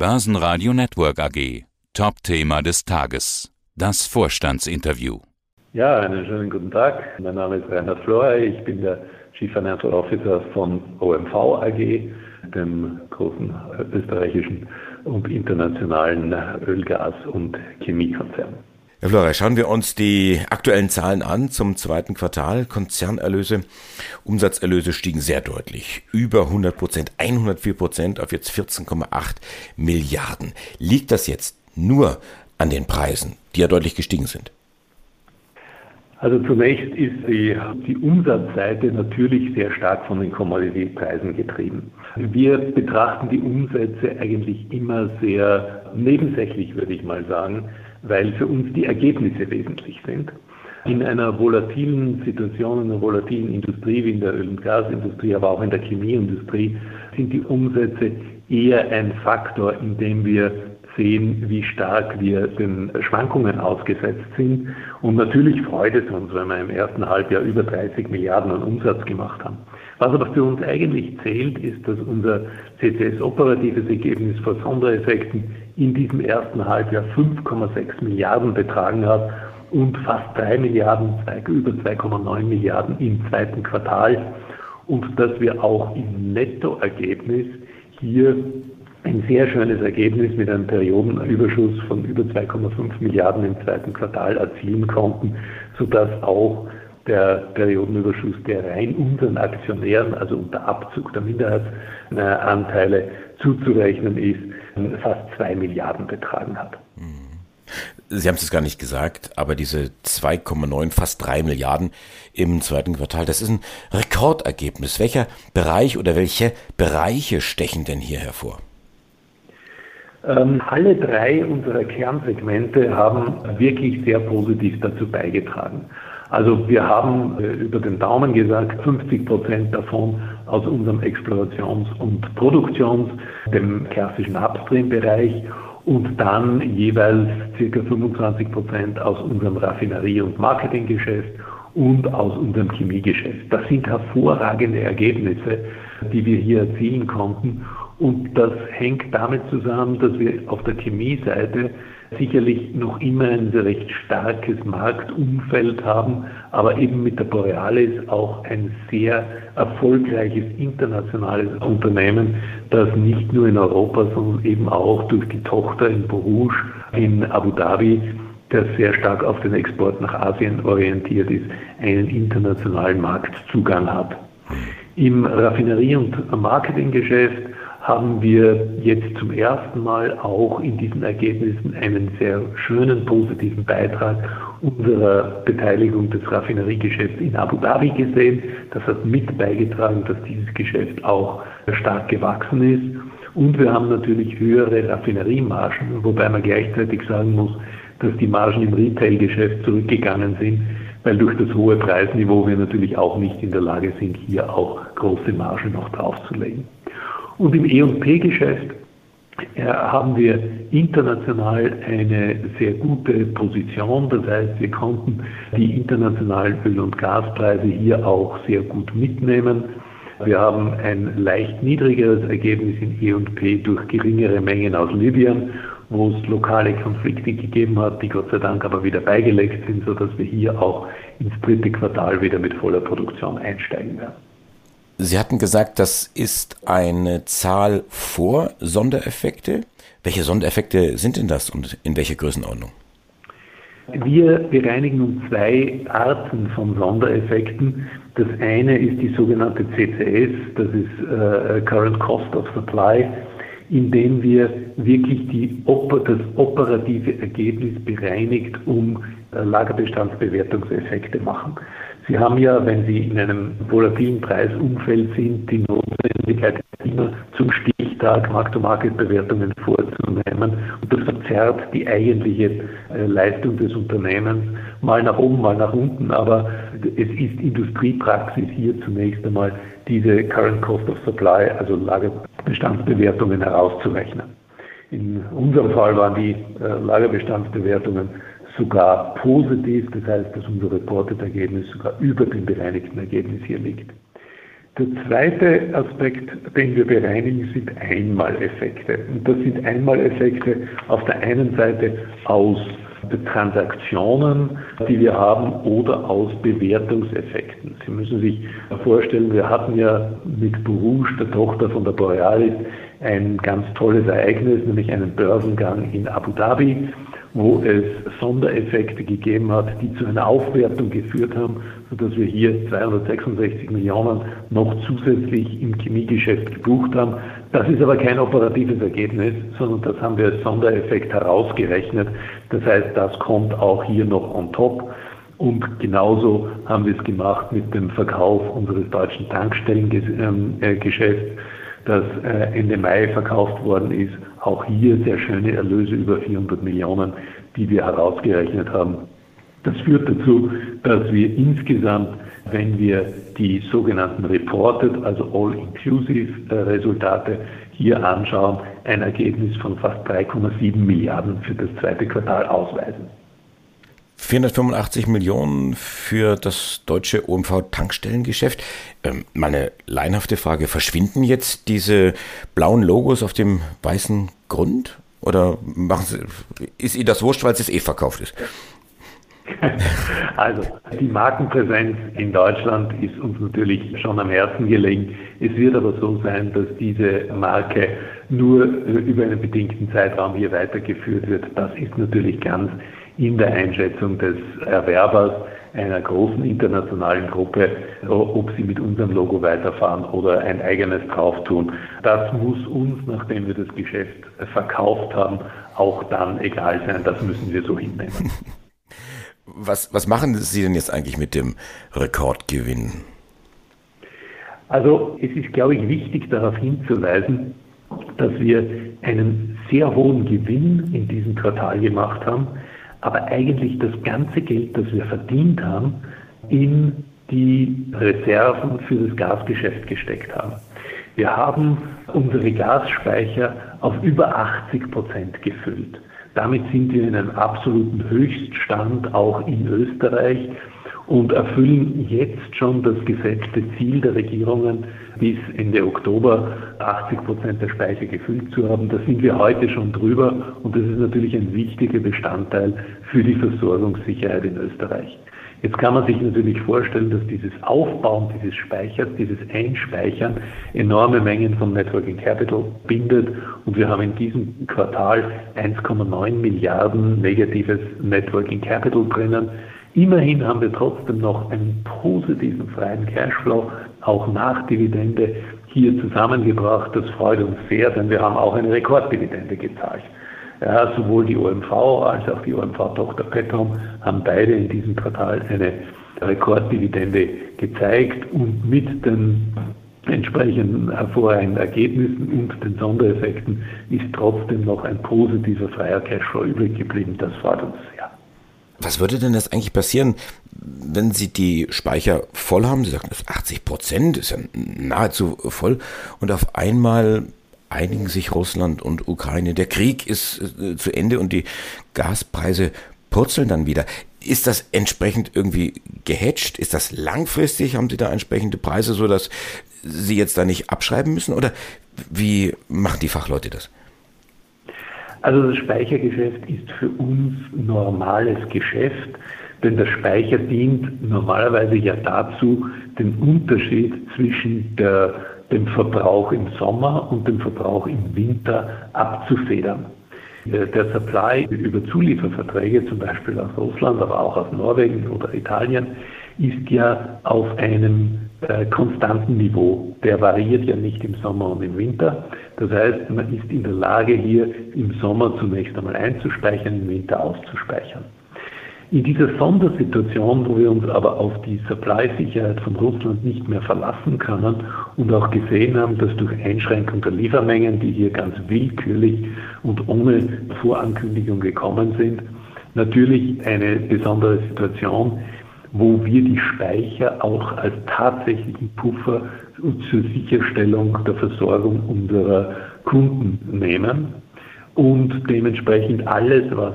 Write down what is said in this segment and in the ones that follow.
Börsenradio Network AG. Top-Thema des Tages. Das Vorstandsinterview. Ja, einen schönen guten Tag. Mein Name ist Reinhard Florey. Ich bin der Chief Financial Officer von OMV AG, dem großen österreichischen und internationalen Öl-, Gas- und Chemiekonzern. Herr Flora, schauen wir uns die aktuellen Zahlen an zum zweiten Quartal. Konzernerlöse, Umsatzerlöse stiegen sehr deutlich. Über 100 Prozent, 104 Prozent auf jetzt 14,8 Milliarden. Liegt das jetzt nur an den Preisen, die ja deutlich gestiegen sind? Also zunächst ist die, die Umsatzseite natürlich sehr stark von den Kommoditätspreisen getrieben. Wir betrachten die Umsätze eigentlich immer sehr nebensächlich, würde ich mal sagen weil für uns die Ergebnisse wesentlich sind. In einer volatilen Situation, in einer volatilen Industrie wie in der Öl- und Gasindustrie, aber auch in der Chemieindustrie, sind die Umsätze eher ein Faktor, in dem wir sehen, wie stark wir den Schwankungen ausgesetzt sind. Und natürlich freut es uns, wenn wir im ersten Halbjahr über 30 Milliarden an Umsatz gemacht haben. Was aber für uns eigentlich zählt, ist, dass unser CCS-operatives Ergebnis vor Sondereffekten in diesem ersten Halbjahr 5,6 Milliarden betragen hat und fast 3 Milliarden, über 2,9 Milliarden im zweiten Quartal. Und dass wir auch im Nettoergebnis hier ein sehr schönes Ergebnis mit einem Periodenüberschuss von über 2,5 Milliarden im zweiten Quartal erzielen konnten, sodass auch der Periodenüberschuss, der rein unseren Aktionären, also unter Abzug der Minderheitsanteile zuzurechnen ist, fast zwei Milliarden betragen hat. Sie haben es gar nicht gesagt, aber diese 2,9, fast drei Milliarden im zweiten Quartal, das ist ein Rekordergebnis. Welcher Bereich oder welche Bereiche stechen denn hier hervor? Ähm, alle drei unserer Kernsegmente haben wirklich sehr positiv dazu beigetragen. Also wir haben äh, über den Daumen gesagt, 50 Prozent davon aus unserem Explorations- und Produktions-, dem klassischen Upstream-Bereich und dann jeweils circa 25 Prozent aus unserem Raffinerie- und Marketinggeschäft und aus unserem Chemiegeschäft. Das sind hervorragende Ergebnisse, die wir hier erzielen konnten. Und das hängt damit zusammen, dass wir auf der Chemieseite sicherlich noch immer ein recht starkes Marktumfeld haben, aber eben mit der Borealis auch ein sehr erfolgreiches internationales Unternehmen, das nicht nur in Europa, sondern eben auch durch die Tochter in Borouge in Abu Dhabi das sehr stark auf den Export nach Asien orientiert ist, einen internationalen Marktzugang hat. Im Raffinerie- und Marketinggeschäft haben wir jetzt zum ersten Mal auch in diesen Ergebnissen einen sehr schönen positiven Beitrag unserer Beteiligung des Raffineriegeschäfts in Abu Dhabi gesehen. Das hat mit beigetragen, dass dieses Geschäft auch stark gewachsen ist. Und wir haben natürlich höhere Raffineriemargen, wobei man gleichzeitig sagen muss, dass die Margen im Retail-Geschäft zurückgegangen sind, weil durch das hohe Preisniveau wir natürlich auch nicht in der Lage sind, hier auch große Margen noch draufzulegen. Und im E&P-Geschäft äh, haben wir international eine sehr gute Position. Das heißt, wir konnten die internationalen Öl- und Gaspreise hier auch sehr gut mitnehmen. Wir haben ein leicht niedrigeres Ergebnis in E&P durch geringere Mengen aus Libyen, wo es lokale Konflikte gegeben hat, die Gott sei Dank aber wieder beigelegt sind, sodass wir hier auch ins dritte Quartal wieder mit voller Produktion einsteigen werden. Sie hatten gesagt, das ist eine Zahl vor Sondereffekte. Welche Sondereffekte sind denn das und in welcher Größenordnung? Wir bereinigen um zwei Arten von Sondereffekten. Das eine ist die sogenannte CCS, das ist äh, Current Cost of Supply, indem wir wirklich die, das operative Ergebnis bereinigt, um äh, Lagerbestandsbewertungseffekte machen. Sie haben ja, wenn Sie in einem volatilen Preisumfeld sind, die Notwendigkeit immer zum Stichtag Markt-to-Market-Bewertungen vorzunehmen. Und das verzerrt die eigentliche äh, Leistung des Unternehmens mal nach oben, mal nach unten. Aber es ist Industriepraxis hier zunächst einmal diese Current Cost of Supply, also Lagerbestandsbewertungen herauszurechnen. In unserem Fall waren die äh, Lagerbestandsbewertungen sogar positiv, das heißt, dass unser Reported-Ergebnis sogar über dem bereinigten Ergebnis hier liegt. Der zweite Aspekt, den wir bereinigen, sind Einmaleffekte. Und das sind Einmaleffekte auf der einen Seite aus Transaktionen, die wir haben, oder aus Bewertungseffekten. Sie müssen sich vorstellen, wir hatten ja mit Borouge, der Tochter von der Borealis, ein ganz tolles Ereignis, nämlich einen Börsengang in Abu Dhabi wo es Sondereffekte gegeben hat, die zu einer Aufwertung geführt haben, sodass wir hier 266 Millionen noch zusätzlich im Chemiegeschäft gebucht haben. Das ist aber kein operatives Ergebnis, sondern das haben wir als Sondereffekt herausgerechnet. Das heißt, das kommt auch hier noch on top. Und genauso haben wir es gemacht mit dem Verkauf unseres deutschen Tankstellengeschäfts, das äh, Ende Mai verkauft worden ist auch hier sehr schöne Erlöse über 400 Millionen, die wir herausgerechnet haben. Das führt dazu, dass wir insgesamt, wenn wir die sogenannten Reported, also All-Inclusive-Resultate hier anschauen, ein Ergebnis von fast 3,7 Milliarden für das zweite Quartal ausweisen. 485 Millionen für das deutsche OMV-Tankstellengeschäft. Ähm, meine leinhafte Frage, verschwinden jetzt diese blauen Logos auf dem weißen Grund? Oder machen Sie, ist Ihnen das wurscht, weil es eh verkauft ist? Also die Markenpräsenz in Deutschland ist uns natürlich schon am Herzen gelegen. Es wird aber so sein, dass diese Marke nur äh, über einen bedingten Zeitraum hier weitergeführt wird. Das ist natürlich ganz in der Einschätzung des Erwerbers einer großen internationalen Gruppe, ob sie mit unserem Logo weiterfahren oder ein eigenes drauf tun. Das muss uns, nachdem wir das Geschäft verkauft haben, auch dann egal sein. Das müssen wir so hinnehmen. Was, was machen Sie denn jetzt eigentlich mit dem Rekordgewinn? Also es ist, glaube ich, wichtig darauf hinzuweisen, dass wir einen sehr hohen Gewinn in diesem Quartal gemacht haben aber eigentlich das ganze Geld, das wir verdient haben, in die Reserven für das Gasgeschäft gesteckt haben. Wir haben unsere Gasspeicher auf über 80 Prozent gefüllt. Damit sind wir in einem absoluten Höchststand auch in Österreich und erfüllen jetzt schon das gesetzte Ziel der Regierungen, bis Ende Oktober 80 Prozent der Speicher gefüllt zu haben. Da sind wir heute schon drüber und das ist natürlich ein wichtiger Bestandteil für die Versorgungssicherheit in Österreich. Jetzt kann man sich natürlich vorstellen, dass dieses Aufbauen dieses Speichers, dieses Einspeichern enorme Mengen von Networking Capital bindet und wir haben in diesem Quartal 1,9 Milliarden negatives Networking Capital drinnen. Immerhin haben wir trotzdem noch einen positiven freien Cashflow, auch nach Dividende, hier zusammengebracht. Das freut uns sehr, denn wir haben auch eine Rekorddividende gezahlt. Ja, sowohl die OMV als auch die OMV-Tochter Petrom haben beide in diesem Quartal eine Rekorddividende gezeigt und mit den entsprechenden hervorragenden Ergebnissen und den Sondereffekten ist trotzdem noch ein positiver freier Cashflow übrig geblieben. Das freut uns sehr. Was würde denn jetzt eigentlich passieren, wenn Sie die Speicher voll haben? Sie sagen, das ist 80 Prozent, ist ja nahezu voll. Und auf einmal einigen sich Russland und Ukraine. Der Krieg ist äh, zu Ende und die Gaspreise purzeln dann wieder. Ist das entsprechend irgendwie gehatcht? Ist das langfristig? Haben Sie da entsprechende Preise, sodass Sie jetzt da nicht abschreiben müssen? Oder wie machen die Fachleute das? Also das Speichergeschäft ist für uns normales Geschäft, denn der Speicher dient normalerweise ja dazu, den Unterschied zwischen der, dem Verbrauch im Sommer und dem Verbrauch im Winter abzufedern. Der Supply über Zulieferverträge, zum Beispiel aus Russland, aber auch aus Norwegen oder Italien, ist ja auf einem äh, konstanten Niveau. Der variiert ja nicht im Sommer und im Winter. Das heißt, man ist in der Lage, hier im Sommer zunächst einmal einzuspeichern, im Winter auszuspeichern. In dieser Sondersituation, wo wir uns aber auf die Supply-Sicherheit von Russland nicht mehr verlassen können und auch gesehen haben, dass durch Einschränkung der Liefermengen, die hier ganz willkürlich und ohne Vorankündigung gekommen sind, natürlich eine besondere Situation wo wir die Speicher auch als tatsächlichen Puffer zur Sicherstellung der Versorgung unserer Kunden nehmen und dementsprechend alles, was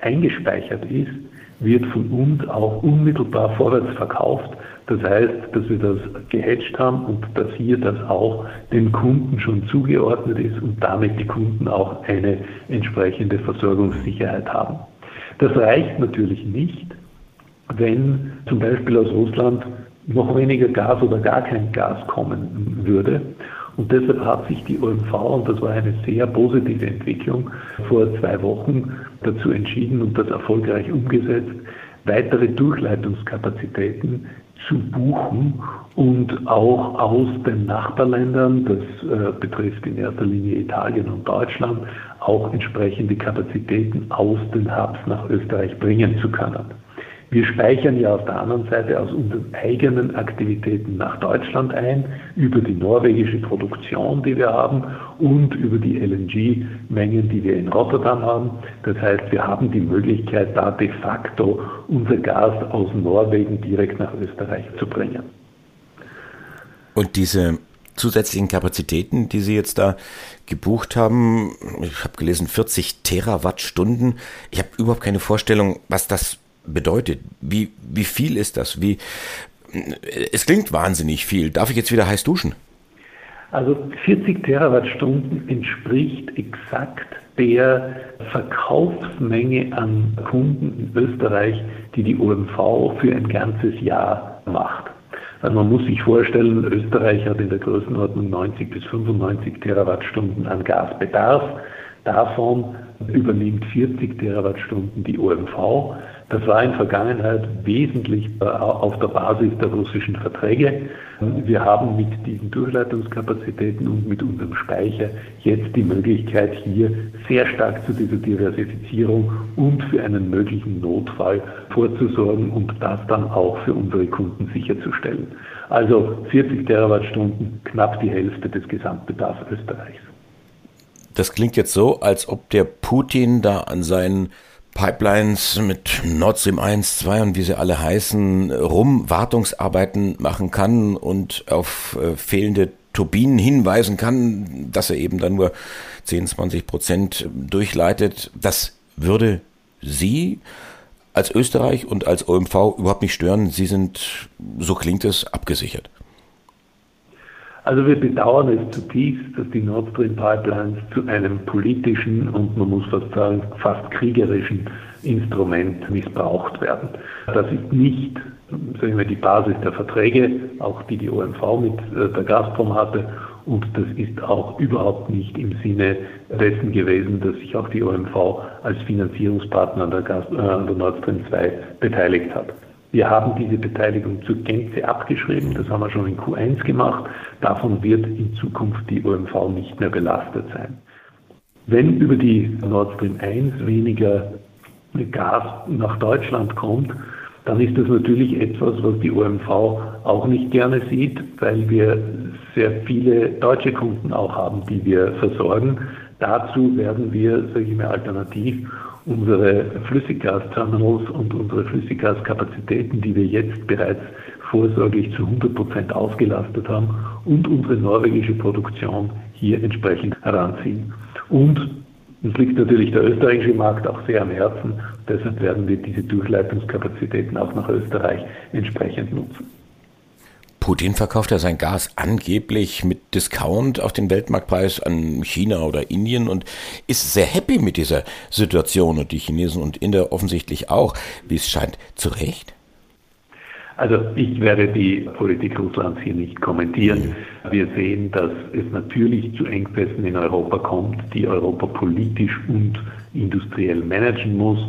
eingespeichert ist, wird von uns auch unmittelbar vorwärts verkauft. Das heißt, dass wir das gehatcht haben und dass hier das auch den Kunden schon zugeordnet ist und damit die Kunden auch eine entsprechende Versorgungssicherheit haben. Das reicht natürlich nicht, wenn zum Beispiel aus Russland noch weniger Gas oder gar kein Gas kommen würde. Und deshalb hat sich die OMV, und das war eine sehr positive Entwicklung, vor zwei Wochen dazu entschieden und das erfolgreich umgesetzt, weitere Durchleitungskapazitäten zu buchen und auch aus den Nachbarländern, das äh, betrifft in erster Linie Italien und Deutschland, auch entsprechende Kapazitäten aus den Hubs nach Österreich bringen zu können. Wir speichern ja auf der anderen Seite aus unseren eigenen Aktivitäten nach Deutschland ein, über die norwegische Produktion, die wir haben und über die LNG-Mengen, die wir in Rotterdam haben. Das heißt, wir haben die Möglichkeit, da de facto unser Gas aus Norwegen direkt nach Österreich zu bringen. Und diese zusätzlichen Kapazitäten, die Sie jetzt da gebucht haben, ich habe gelesen 40 Terawattstunden. Ich habe überhaupt keine Vorstellung, was das bedeutet. Wie, wie viel ist das? Wie, es klingt wahnsinnig viel. Darf ich jetzt wieder heiß duschen? Also 40 Terawattstunden entspricht exakt der Verkaufsmenge an Kunden in Österreich, die die OMV für ein ganzes Jahr macht. Also man muss sich vorstellen, Österreich hat in der Größenordnung 90 bis 95 Terawattstunden an Gasbedarf. Davon übernimmt 40 Terawattstunden die OMV. Das war in Vergangenheit wesentlich auf der Basis der russischen Verträge. Wir haben mit diesen Durchleitungskapazitäten und mit unserem Speicher jetzt die Möglichkeit, hier sehr stark zu dieser Diversifizierung und für einen möglichen Notfall vorzusorgen und das dann auch für unsere Kunden sicherzustellen. Also 40 Terawattstunden, knapp die Hälfte des Gesamtbedarfs Österreichs. Das klingt jetzt so, als ob der Putin da an seinen Pipelines mit Nord Stream 1, 2 und wie sie alle heißen, rum Wartungsarbeiten machen kann und auf äh, fehlende Turbinen hinweisen kann, dass er eben dann nur 10, 20 Prozent durchleitet. Das würde Sie als Österreich und als OMV überhaupt nicht stören. Sie sind, so klingt es, abgesichert. Also wir bedauern es zutiefst, dass die Nord Stream Pipelines zu einem politischen und man muss fast sagen fast kriegerischen Instrument missbraucht werden. Das ist nicht sagen wir, die Basis der Verträge, auch die die OMV mit äh, der Gazprom hatte. Und das ist auch überhaupt nicht im Sinne dessen gewesen, dass sich auch die OMV als Finanzierungspartner an der, Gas, äh, an der Nord Stream 2 beteiligt hat. Wir haben diese Beteiligung zur Gänze abgeschrieben. Das haben wir schon in Q1 gemacht. Davon wird in Zukunft die OMV nicht mehr belastet sein. Wenn über die Nord Stream 1 weniger Gas nach Deutschland kommt, dann ist das natürlich etwas, was die OMV auch nicht gerne sieht, weil wir sehr viele deutsche Kunden auch haben, die wir versorgen. Dazu werden wir, sage ich mal, alternativ unsere Flüssiggasterminals und unsere Flüssiggaskapazitäten, die wir jetzt bereits vorsorglich zu 100 Prozent ausgelastet haben und unsere norwegische Produktion hier entsprechend heranziehen. Und uns liegt natürlich der österreichische Markt auch sehr am Herzen. Deshalb werden wir diese Durchleitungskapazitäten auch nach Österreich entsprechend nutzen. Putin verkauft ja sein Gas angeblich mit Discount auf den Weltmarktpreis an China oder Indien und ist sehr happy mit dieser Situation und die Chinesen und Inder offensichtlich auch, wie es scheint, zu Recht? Also ich werde die Politik Russlands hier nicht kommentieren. Wir sehen, dass es natürlich zu Engpässen in Europa kommt, die Europa politisch und industriell managen muss.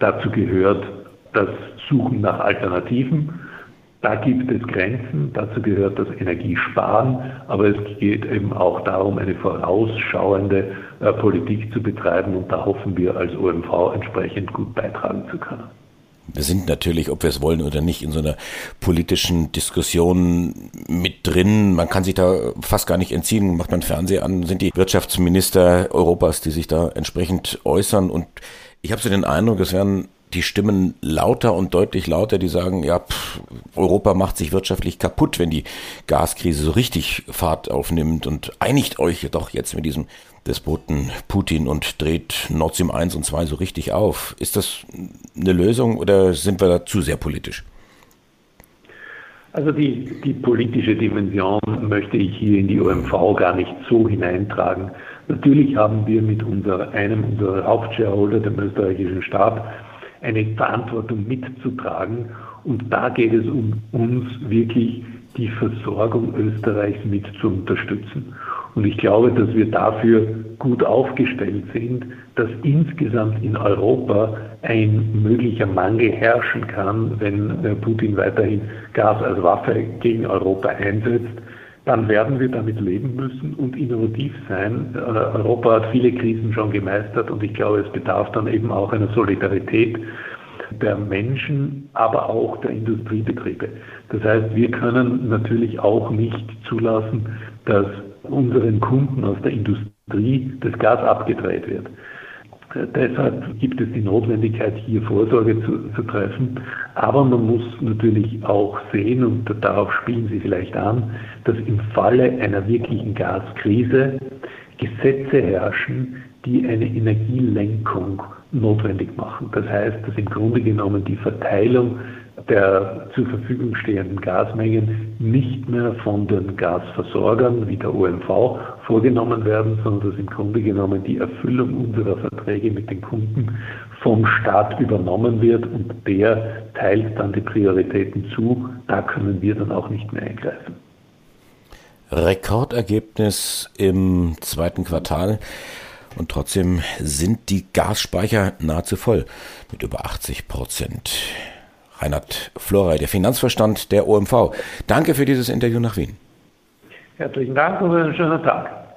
Dazu gehört das Suchen nach Alternativen da gibt es Grenzen, dazu gehört das Energiesparen, aber es geht eben auch darum, eine vorausschauende äh, Politik zu betreiben und da hoffen wir als OMV entsprechend gut beitragen zu können. Wir sind natürlich, ob wir es wollen oder nicht, in so einer politischen Diskussion mit drin. Man kann sich da fast gar nicht entziehen. Macht man Fernseher an, sind die Wirtschaftsminister Europas, die sich da entsprechend äußern. Und ich habe so den Eindruck, es werden die Stimmen lauter und deutlich lauter, die sagen, ja, pff, Europa macht sich wirtschaftlich kaputt, wenn die Gaskrise so richtig Fahrt aufnimmt und einigt euch doch jetzt mit diesem Despoten Putin und dreht Nord Stream 1 und 2 so richtig auf. Ist das eine Lösung oder sind wir da zu sehr politisch? Also die, die politische Dimension möchte ich hier in die OMV gar nicht so hineintragen. Natürlich haben wir mit unser, einem unserer Hauptshareholder, dem österreichischen Staat, eine Verantwortung mitzutragen. Und da geht es um uns wirklich, die Versorgung Österreichs mit zu unterstützen. Und ich glaube, dass wir dafür gut aufgestellt sind, dass insgesamt in Europa ein möglicher Mangel herrschen kann, wenn äh, Putin weiterhin Gas als Waffe gegen Europa einsetzt dann werden wir damit leben müssen und innovativ sein. Äh, Europa hat viele Krisen schon gemeistert und ich glaube, es bedarf dann eben auch einer Solidarität der Menschen, aber auch der Industriebetriebe. Das heißt, wir können natürlich auch nicht zulassen, dass unseren Kunden aus der Industrie das Gas abgedreht wird. Deshalb gibt es die Notwendigkeit, hier Vorsorge zu, zu, treffen. Aber man muss natürlich auch sehen, und darauf spielen Sie vielleicht an, dass im Falle einer wirklichen Gaskrise Gesetze herrschen, die eine Energielenkung notwendig machen. Das heißt, dass im Grunde genommen die Verteilung der zur Verfügung stehenden Gasmengen nicht mehr von den Gasversorgern wie der OMV vorgenommen werden, sondern dass im Grunde genommen die Erfüllung unserer Verträge mit den Kunden vom Staat übernommen wird und der teilt dann die Prioritäten zu. Da können wir dann auch nicht mehr eingreifen. Rekordergebnis im zweiten Quartal. Und trotzdem sind die Gasspeicher nahezu voll mit über 80 Prozent. Reinhard Florey, der Finanzverstand der OMV. Danke für dieses Interview nach Wien. Herzlichen Dank und einen schönen Tag.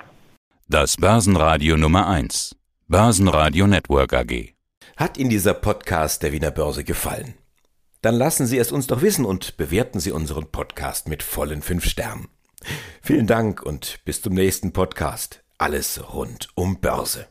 Das Börsenradio Nummer 1. Börsenradio Network AG. Hat Ihnen dieser Podcast der Wiener Börse gefallen? Dann lassen Sie es uns doch wissen und bewerten Sie unseren Podcast mit vollen fünf Sternen. Vielen Dank und bis zum nächsten Podcast. Alles rund um Börse.